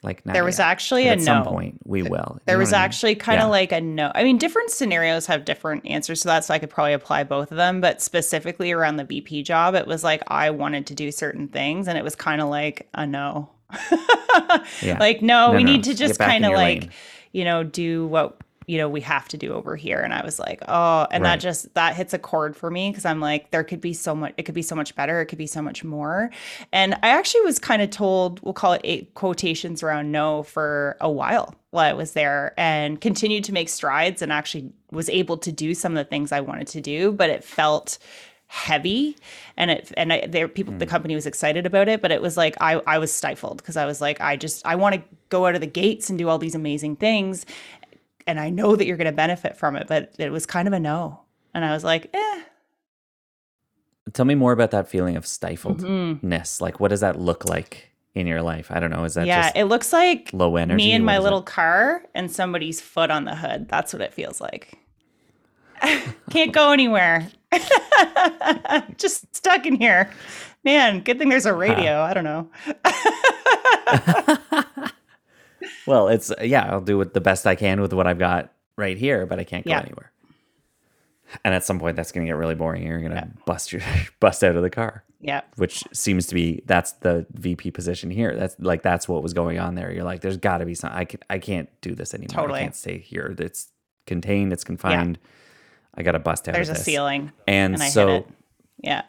like There was yet. actually But a at some no. point we will. You There know was what I mean? actually kind of Yeah. like a no. I mean, different scenarios have different answers to that, so I could probably apply both of them. But specifically around the VP job, it was like I wanted to do certain things, and it was kind of like a no. Yeah. Like, no, No, we no, need to just kind of like, lane. you know, do what you know we have to do over here. And I was like, oh, and Right. that just that hits a chord for me because I'm like, there could be so much. It could be so much better. It could be so much more. And I actually was kind of told, we'll call it eight quotations around no for a while while I was there and continued to make strides and actually was able to do some of the things I wanted to do, but it felt heavy and it and I, there people the hmm. company was excited about it but it was like I I was stifled because I was like I just I want to go out of the gates and do all these amazing things and I know that you're going to benefit from it but it was kind of a no and I was like eh Tell me more about that feeling of stifledness. Like, what does that look like in your life? I don't know. Is that yeah just it looks like low energy? me and my little it? car and somebody's foot on the hood. That's what it feels like. Can't go anywhere. Just stuck in here. Man, good thing there's a radio. I don't know. Well, it's yeah. I'll do it the best I can with what I've got right here, but I can't go Yeah. anywhere. And at some point, that's going to get really boring. You're going to bust your bust out of the car. Yeah. which seems to be that's the VP position here. That's like that's what was going on there. You're like, there's got to be some. I can, I can't do this anymore. Totally. I can't stay here. It's contained. It's confined. I got to bust out. There's a this. ceiling. And, And I so, hit it. Yeah.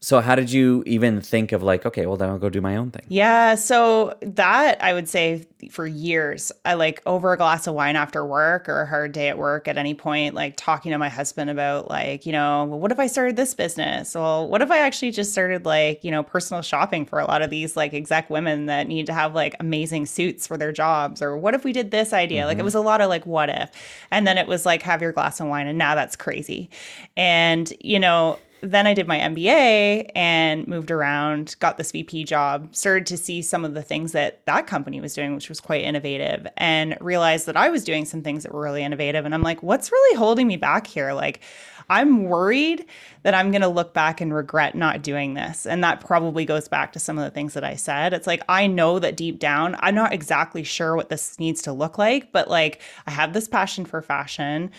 So how did you even think of like, okay, well then I'll go do my own thing. Yeah, so that I would say for years, I like over a glass of wine after work or a hard day at work at any point, like talking to my husband about like, you know, well, what if I started this business? Well, what if I actually just started like, you know, personal shopping for a lot of these like exec women that need to have like amazing suits for their jobs? Or what if we did this idea? Like it mm-hmm. was a lot of like, what if? And then it was like, have your glass of wine. And now that's crazy. And, you know, then I did my MBA and moved around, got this VP job, started to see some of the things that that company was doing, which was quite innovative, and realized that I was doing some things that were really innovative. And I'm like, what's really holding me back here? Like, I'm worried that I'm going to look back and regret not doing this. And that probably goes back to some of the things that I said. It's like, I know that deep down, I'm not exactly sure what this needs to look like, but like, I have this passion for fashion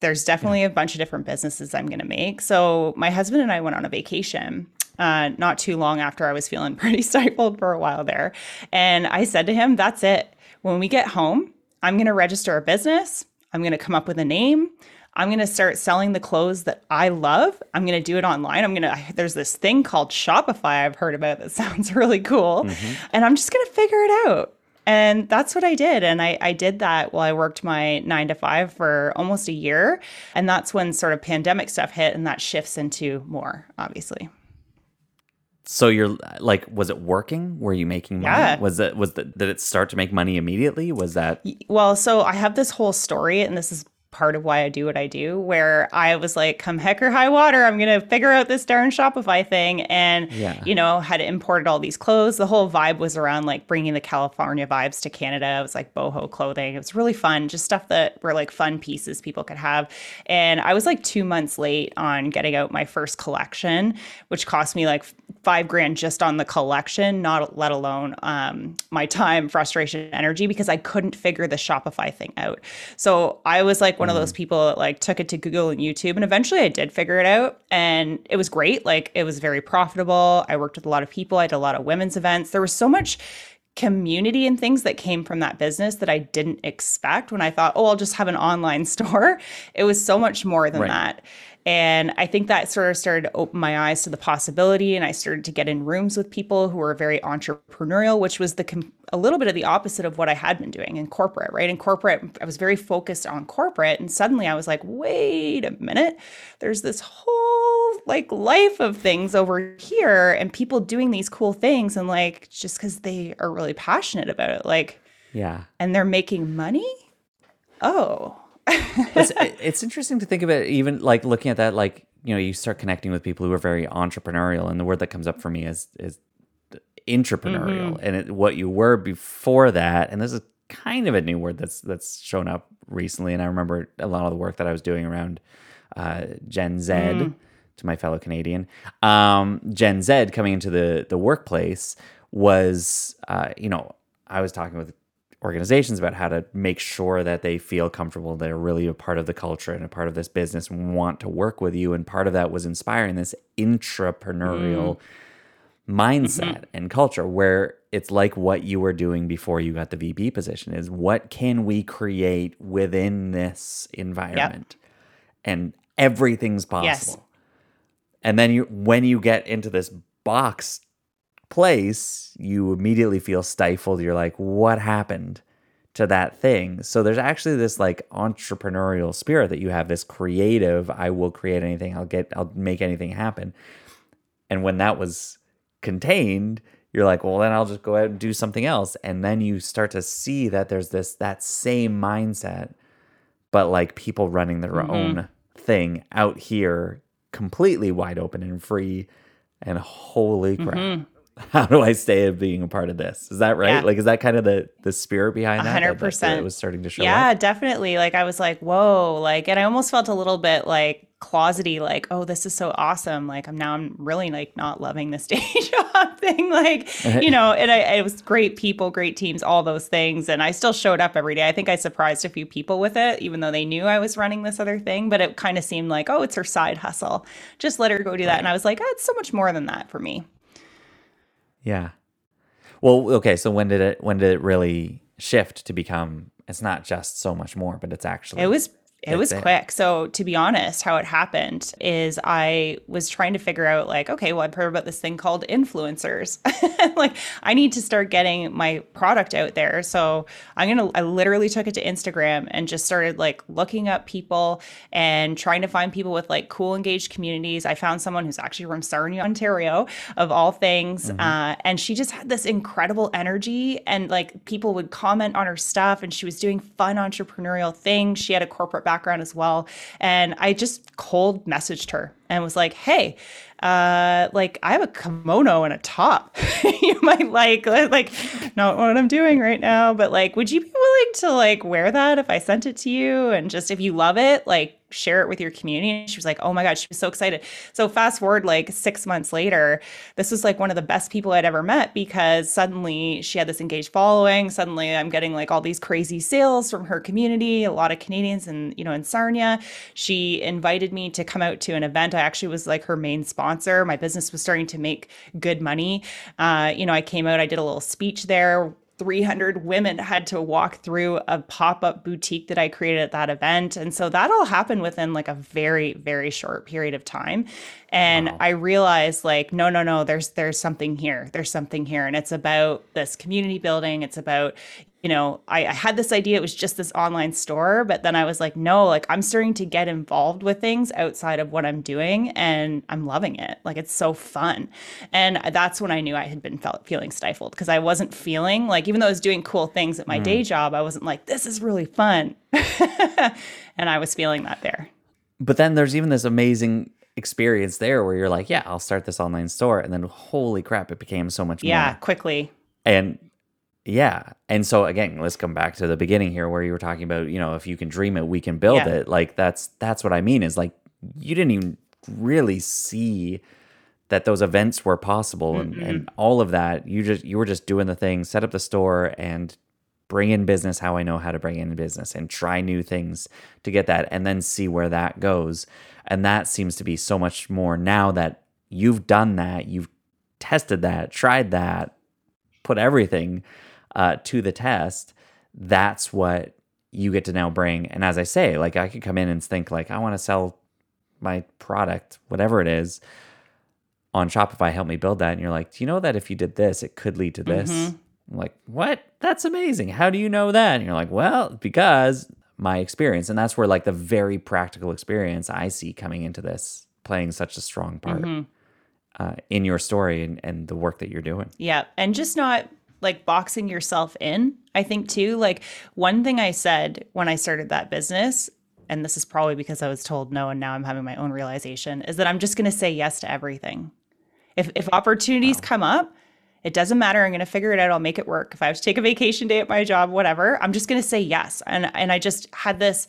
there's definitely a bunch of different businesses I'm going to make. So my husband and I went on a vacation uh, not too long after I was feeling pretty stifled for a while there. And I said to him, that's it. When we get home, I'm going to register a business. I'm going to come up with a name. I'm going to start selling the clothes that I love. I'm going to do it online. I'm going to, there's this thing called Shopify I've heard about that sounds really cool. And I'm just going to figure it out. And that's what I did. And I, I did that while I worked my nine to five for almost a year. And that's when sort of pandemic stuff hit and that shifts into more, obviously. So you're like, was it working? Were you making money? Yeah. Was it was the, did it start to make money immediately? Was that Well, so I have this whole story, and this is part of why I do what I do, where I was like, come heck or high water, I'm going to figure out this darn Shopify thing. And, Yeah. you know, had imported all these clothes. The whole vibe was around like bringing the California vibes to Canada. It was like boho clothing. It was really fun, just stuff that were like fun pieces people could have. And I was like two months late on getting out my first collection, which cost me like five grand just on the collection, not let alone um, my time, frustration, energy, because I couldn't figure the Shopify thing out. So I was like one of those mm-hmm. people that like took it to Google and YouTube, and eventually I did figure it out, and it was great. Like it was very profitable. I worked with a lot of people. I did a lot of women's events. There was so much community and things that came from that business that I didn't expect when I thought, oh, I'll just have an online store. It was so much more than Right. that. And I think that sort of started to open my eyes to the possibility. And I started to get in rooms with people who were very entrepreneurial, which was the a little bit of the opposite of what I had been doing in corporate, right? In corporate, I was very focused on corporate. And suddenly I was like, wait a minute, there's this whole like life of things over here and people doing these cool things. And like, just because they are really passionate about it, like, yeah. and they're making money. oh. It's, it's interesting to think about even like looking at that like you know you start connecting with people who are very entrepreneurial and the word that comes up for me is is intrapreneurial Mm-hmm. and it, what you were before that and this is kind of a new word that's that's shown up recently and i remember a lot of the work that i was doing around uh, gen z Mm. to my fellow canadian um, gen z coming into the the workplace was uh, you know i was talking with organizations about how to make sure that they feel comfortable they're really a part of the culture and a part of this business and want to work with you. And part of that was inspiring this intrapreneurial mm. mindset mm-hmm. and culture where it's like what you were doing before you got the VP position is what can we create within this environment? And everything's possible. And then you when you get into this box place you immediately feel stifled. You're like what happened to that thing? So there's actually this like entrepreneurial spirit that you have this creative i will create anything. I'll get i'll make anything happen. And when that was contained you're like well then i'll just go out and do something else. And then you start to see that there's this that same mindset but like people running their mm-hmm. own thing out here completely wide open and free and holy crap mm-hmm. how do i stay being a part of this is that right Yeah. like is that kind of the the spirit behind that that, 100%. it was starting to show yeah, up definitely. Like I was like, whoa, like, and I almost felt a little bit like closety, like, oh, this is so awesome. Like I'm now I'm really like not loving this day job thing. Like, you know, and I it was great people, great teams, all those things. And I still showed up every day. I think I surprised a few people with it, even though they knew I was running this other thing. But it kind of seemed like, oh, it's her side hustle. Just let her go do that. And I was like, oh, it's so much more than that for me. Yeah. Well okay so when did it when did it really shift to become it's not just so much more but it's actually It was it was it. quick. So to be honest, how it happened is I was trying to figure out like, okay, well, I've heard about this thing called influencers. like I need to start getting my product out there. So I'm gonna I literally took it to Instagram and just started like looking up people and trying to find people with like cool engaged communities. I found someone who's actually from Sarnia, Ontario, of all things. Uh, and she just had this incredible energy and like people would comment on her stuff and she was doing fun entrepreneurial things. She had a corporate background as well. And I just cold messaged her and was like, hey, uh, like I have a kimono and a top. you might like, like, not what I'm doing right now, but like, would you be willing to like wear that if I sent it to you? And just if you love it, like, share it with your community. And she was like, oh my God, she was so excited. So fast forward like six months later, this was like one of the best people I'd ever met because suddenly she had this engaged following. Suddenly I'm getting like all these crazy sales from her community, a lot of Canadians and, you know, in Sarnia. She invited me to come out to an event. I actually was like her main sponsor. My business was starting to make good money. Uh, you know, I came out, I did a little speech there 300 women had to walk through a pop-up boutique that I created at that event. And so that all happened within like a very very short period of time. And I realized like no no no there's there's something here. There's something here and it's about this community building. It's about you know, I, I had this idea it was just this online store, but then I was like, no, like I'm starting to get involved with things outside of what I'm doing and I'm loving it. Like it's so fun. And that's when I knew I had been felt feeling stifled because I wasn't feeling like, even though I was doing cool things at my mm. day job, I wasn't like, this is really fun. and I was feeling that there. But then there's even this amazing experience there where you're like, yeah, I'll start this online store. And then holy crap, it became so much Yeah, more. quickly. And yeah. And so again, let's come back to the beginning here where you were talking about, you know, if you can dream it, we can build Yeah. it. Like that's that's what I mean is like you didn't even really see that those events were possible and, mm-hmm. and all of that. You just you were just doing the thing, set up the store and bring in business how I know how to bring in business and try new things to get that and then see where that goes. And that seems to be so much more now that you've done that, you've tested that, tried that, put everything uh, to the test. That's what you get to now bring. And as I say, like I could come in and think like I want to sell my product, whatever it is, on Shopify. Help me build that. And you're like, do you know that if you did this, it could lead to this? I'm like, what? That's amazing. How do you know that? And you're like, well, because my experience. And that's where like the very practical experience I see coming into this playing such a strong part uh, in your story and, and the work that you're doing. Yeah. And just not like boxing yourself in. I think too, like one thing I said when I started that business, and this is probably because I was told no and now I'm having my own realization, is that I'm just going to say yes to everything. If if opportunities wow. come up, it doesn't matter. I'm going to figure it out. I'll make it work. If I have to take a vacation day at my job, whatever, I'm just going to say yes. And and I just had this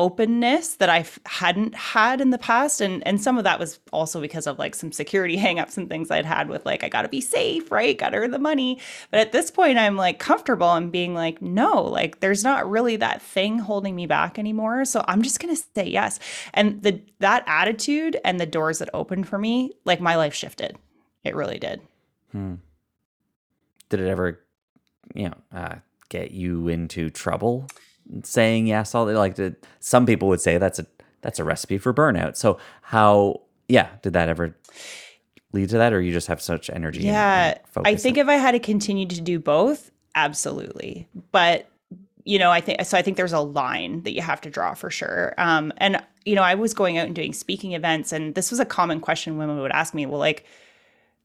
openness that I hadn't had in the past. And and some of that was also because of like some security hangups and things I'd had with like, I gotta be safe, right? Gotta earn the money. But at this point, I'm like comfortable and being like, no, like there's not really that thing holding me back anymore. So I'm just gonna say yes. And the that attitude and the doors that opened for me, like my life shifted. It really did. Hmm. Did it ever, you know, uh, get you into trouble? Saying yes all like to, some people would say that's a that's a recipe for burnout. So how yeah did that ever lead to that or you just have such energy yeah and, and i think if i had to continue to do both absolutely. But you know i think so i think there's a line that you have to draw for sure. Um and you know i was going out and doing speaking events and this was a common question women would ask me well like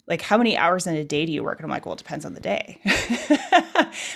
like how many hours in a day do you work? And i'm like well it depends on the day.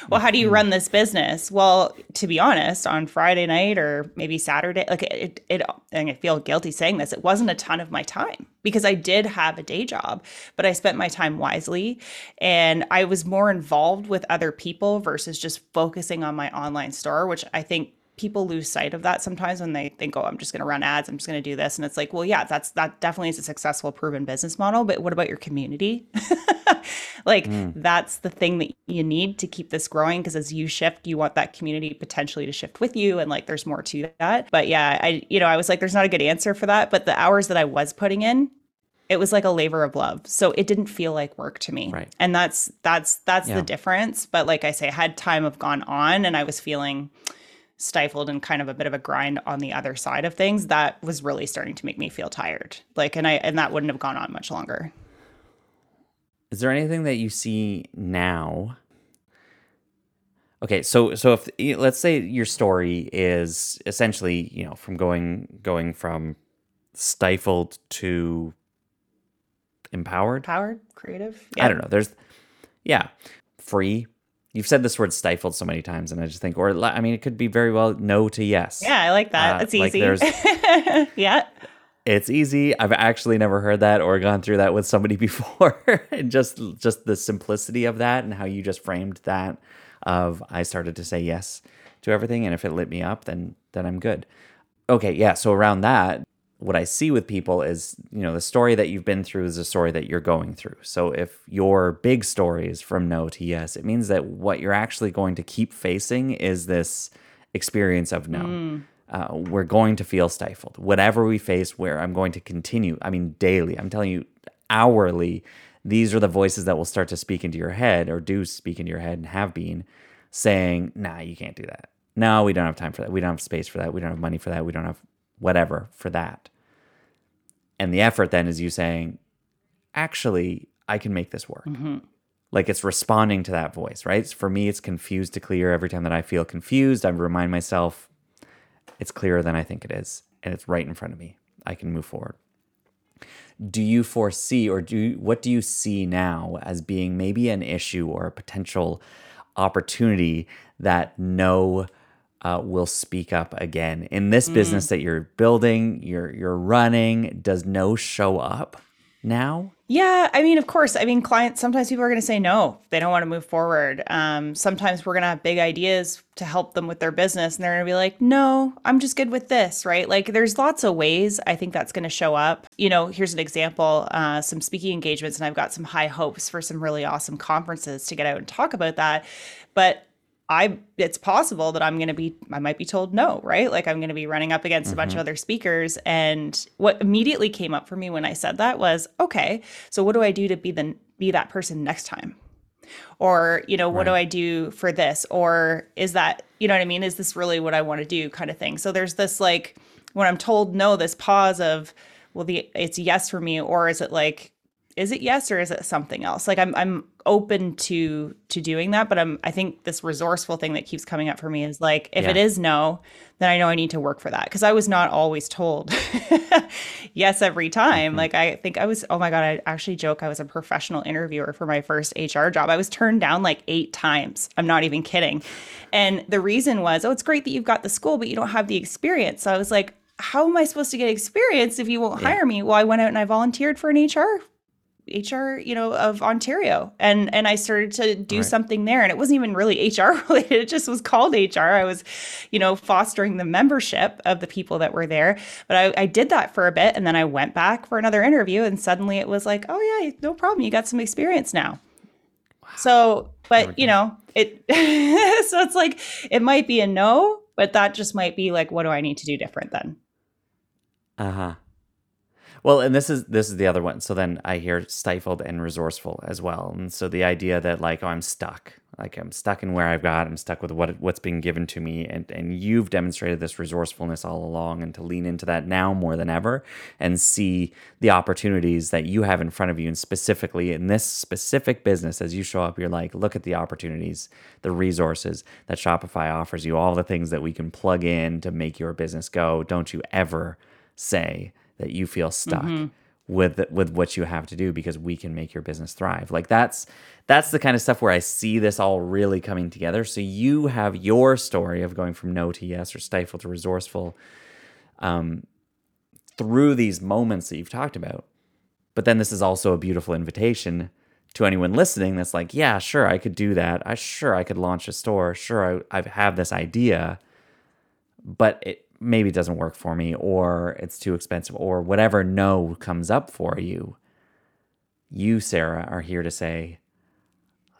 Well how do you mm-hmm. run this business? Well to be honest on friday night or maybe saturday like it, it and i feel guilty saying this it wasn't a ton of my time because i did have a day job but i spent my time wisely. And i was more involved with other people versus just focusing on my online store which i think people lose sight of that sometimes when they think, oh, I'm just going to run ads, I'm just going to do this. And it's like, well, yeah, that's that definitely is a successful, proven business model. But what about your community? like mm. that's the thing that you need to keep this growing because as you shift, you want that community potentially to shift with you. And like there's more to that. But yeah, I, you know, I was like, there's not a good answer for that. But the hours that I was putting in, it was like a labor of love so it didn't feel like work to me right and that's that's that's yeah. the difference but like i say had time have gone on and i was feeling stifled and kind of a bit of a grind on the other side of things that was really starting to make me feel tired. Like and i and that wouldn't have gone on much longer. Is there anything that you see now? Okay so so if let's say your story is essentially you know from going going from stifled to empowered? Empowered creative yeah. i don't know there's yeah free You've said this word stifled so many times, and I just think, or I mean, it could be very well no to yes. Yeah, I like that. Uh, That's easy. Like yeah. It's easy. I've actually never heard that or gone through that with somebody before. and just just the simplicity of that and how you just framed that of I started to say yes to everything, and if it lit me up, then then I'm good. Okay, yeah. So around that, what I see with people is, you know, the story that you've been through is a story that you're going through. So if your big story is from no to yes, it means that what you're actually going to keep facing is this experience of no. Mm. Uh, we're going to feel stifled. Whatever we face, where I'm going to continue, I mean, daily, I'm telling you, hourly, these are the voices that will start to speak into your head or do speak into your head and have been saying, nah, you can't do that. No, we don't have time for that. We don't have space for that. We don't have money for that. We don't have whatever for that. And the effort then is you saying, actually, I can make this work. Mm-hmm. Like it's responding to that voice, right? For me, it's confused to clear. Every time that I feel confused, I remind myself it's clearer than I think it is. And it's right in front of me. I can move forward. Do you foresee or do you, what do you see now as being maybe an issue or a potential opportunity that no uh, will speak up again in this mm. business that you're building, you're you're running. Does no show up now? Yeah, I mean, of course. I mean, clients. Sometimes people are going to say no; they don't want to move forward. Um, sometimes we're going to have big ideas to help them with their business, and they're going to be like, "No, I'm just good with this." Right? Like, there's lots of ways I think that's going to show up. You know, here's an example: uh, some speaking engagements, and I've got some high hopes for some really awesome conferences to get out and talk about that. But I it's possible that I'm going to be I might be told no, right? Like I'm going to be running up against mm-hmm. a bunch of mm-hmm. other speakers and what immediately came up for me when I said that was, okay, so what do I do to be the be that person next time? Or, you know, what right. do I do for this? Or is that, you know what I mean? Is this really what I want to do kind of thing? So there's this like when I'm told no, this pause of, well, the it's yes for me, or is it like is it yes or is it something else? Like I'm I'm open to to doing that, but I'm I think this resourceful thing that keeps coming up for me is like if yeah. it is no, then I know I need to work for that because I was not always told yes every time. Mm-hmm. Like I think I was oh my god, I actually joke I was a professional interviewer for my first HR job. I was turned down like 8 times. I'm not even kidding. And the reason was, "Oh, it's great that you've got the school, but you don't have the experience." So I was like, how am I supposed to get experience if you won't yeah. hire me? Well, I went out and I volunteered for an HR HR, you know, of Ontario. And and I started to do right. something there. And it wasn't even really HR related. It just was called HR. I was, you know, fostering the membership of the people that were there. But I, I did that for a bit and then I went back for another interview and suddenly it was like, oh yeah, no problem. You got some experience now. Wow. So, but you know, it so it's like it might be a no, but that just might be like, what do I need to do different then? Uh huh. Well, and this is this is the other one. So then I hear stifled and resourceful as well. And so the idea that like, oh, I'm stuck. Like I'm stuck in where I've got. I'm stuck with what what's being given to me. And and you've demonstrated this resourcefulness all along, and to lean into that now more than ever, and see the opportunities that you have in front of you, and specifically in this specific business, as you show up, you're like, look at the opportunities, the resources that Shopify offers you, all the things that we can plug in to make your business go. Don't you ever say that you feel stuck mm-hmm. with with what you have to do because we can make your business thrive. Like that's that's the kind of stuff where I see this all really coming together. So you have your story of going from no to yes or stifled to resourceful um, through these moments that you've talked about. But then this is also a beautiful invitation to anyone listening that's like, yeah, sure, I could do that. I sure I could launch a store. Sure, I, I have this idea, but it maybe it doesn't work for me or it's too expensive or whatever no comes up for you, you, Sarah, are here to say,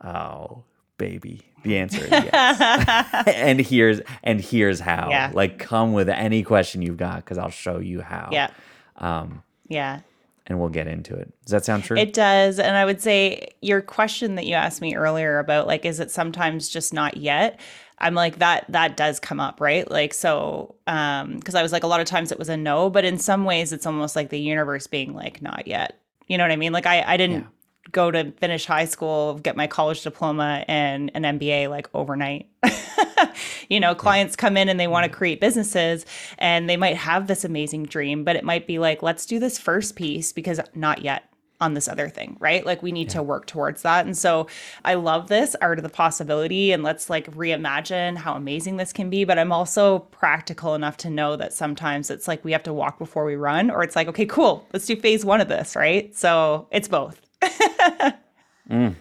oh, baby, the answer is yes. and here's and here's how. Yeah. Like come with any question you've got because I'll show you how. Yeah. Um, yeah. And we'll get into it. Does that sound true? It does. And I would say your question that you asked me earlier about like, is it sometimes just not yet? I'm like that that does come up, right? Like so um because I was like a lot of times it was a no, but in some ways it's almost like the universe being like not yet. You know what I mean? Like I I didn't yeah. go to finish high school, get my college diploma and an MBA like overnight. you know, clients come in and they want to create businesses and they might have this amazing dream, but it might be like let's do this first piece because not yet on this other thing, right? Like we need yeah. to work towards that. And so I love this art of the possibility and let's like reimagine how amazing this can be. But I'm also practical enough to know that sometimes it's like we have to walk before we run, or it's like, okay, cool, let's do phase one of this, right? So it's both. mm.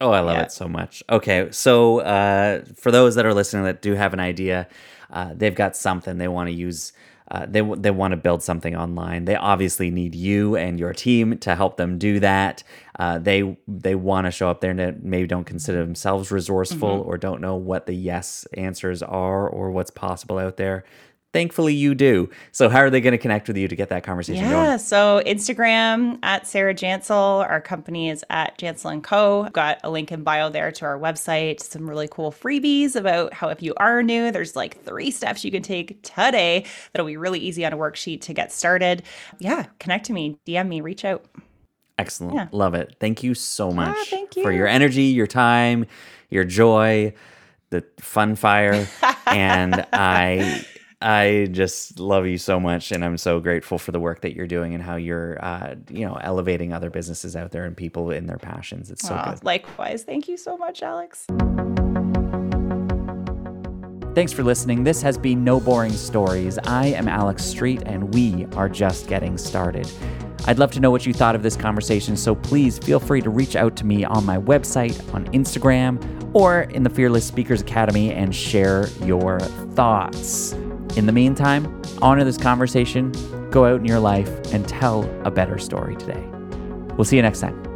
Oh, I love yeah. it so much. Okay, so uh, for those that are listening that do have an idea, uh, they've got something they want to use uh, they they want to build something online. They obviously need you and your team to help them do that. Uh, they they want to show up there and maybe don't consider themselves resourceful mm-hmm. or don't know what the yes answers are or what's possible out there. Thankfully, you do. So, how are they going to connect with you to get that conversation going? yeah, going? so Instagram at Sarah Jansel. Our company is at Jansel and Co. Got a link in bio there to our website. Some really cool freebies about how if you are new, there's like three steps you can take today that'll be really easy on a worksheet to get started. Yeah, connect to me, DM me, reach out. Excellent. Yeah. Love it. Thank you so much ah, thank you. for your energy, your time, your joy, the fun fire. and I I just love you so much, and I'm so grateful for the work that you're doing and how you're, uh, you know, elevating other businesses out there and people in their passions. It's so Aww, good. Likewise, thank you so much, Alex. Thanks for listening. This has been No Boring Stories. I am Alex Street, and we are just getting started. I'd love to know what you thought of this conversation, so please feel free to reach out to me on my website, on Instagram, or in the Fearless Speakers Academy and share your thoughts. In the meantime, honor this conversation, go out in your life, and tell a better story today. We'll see you next time.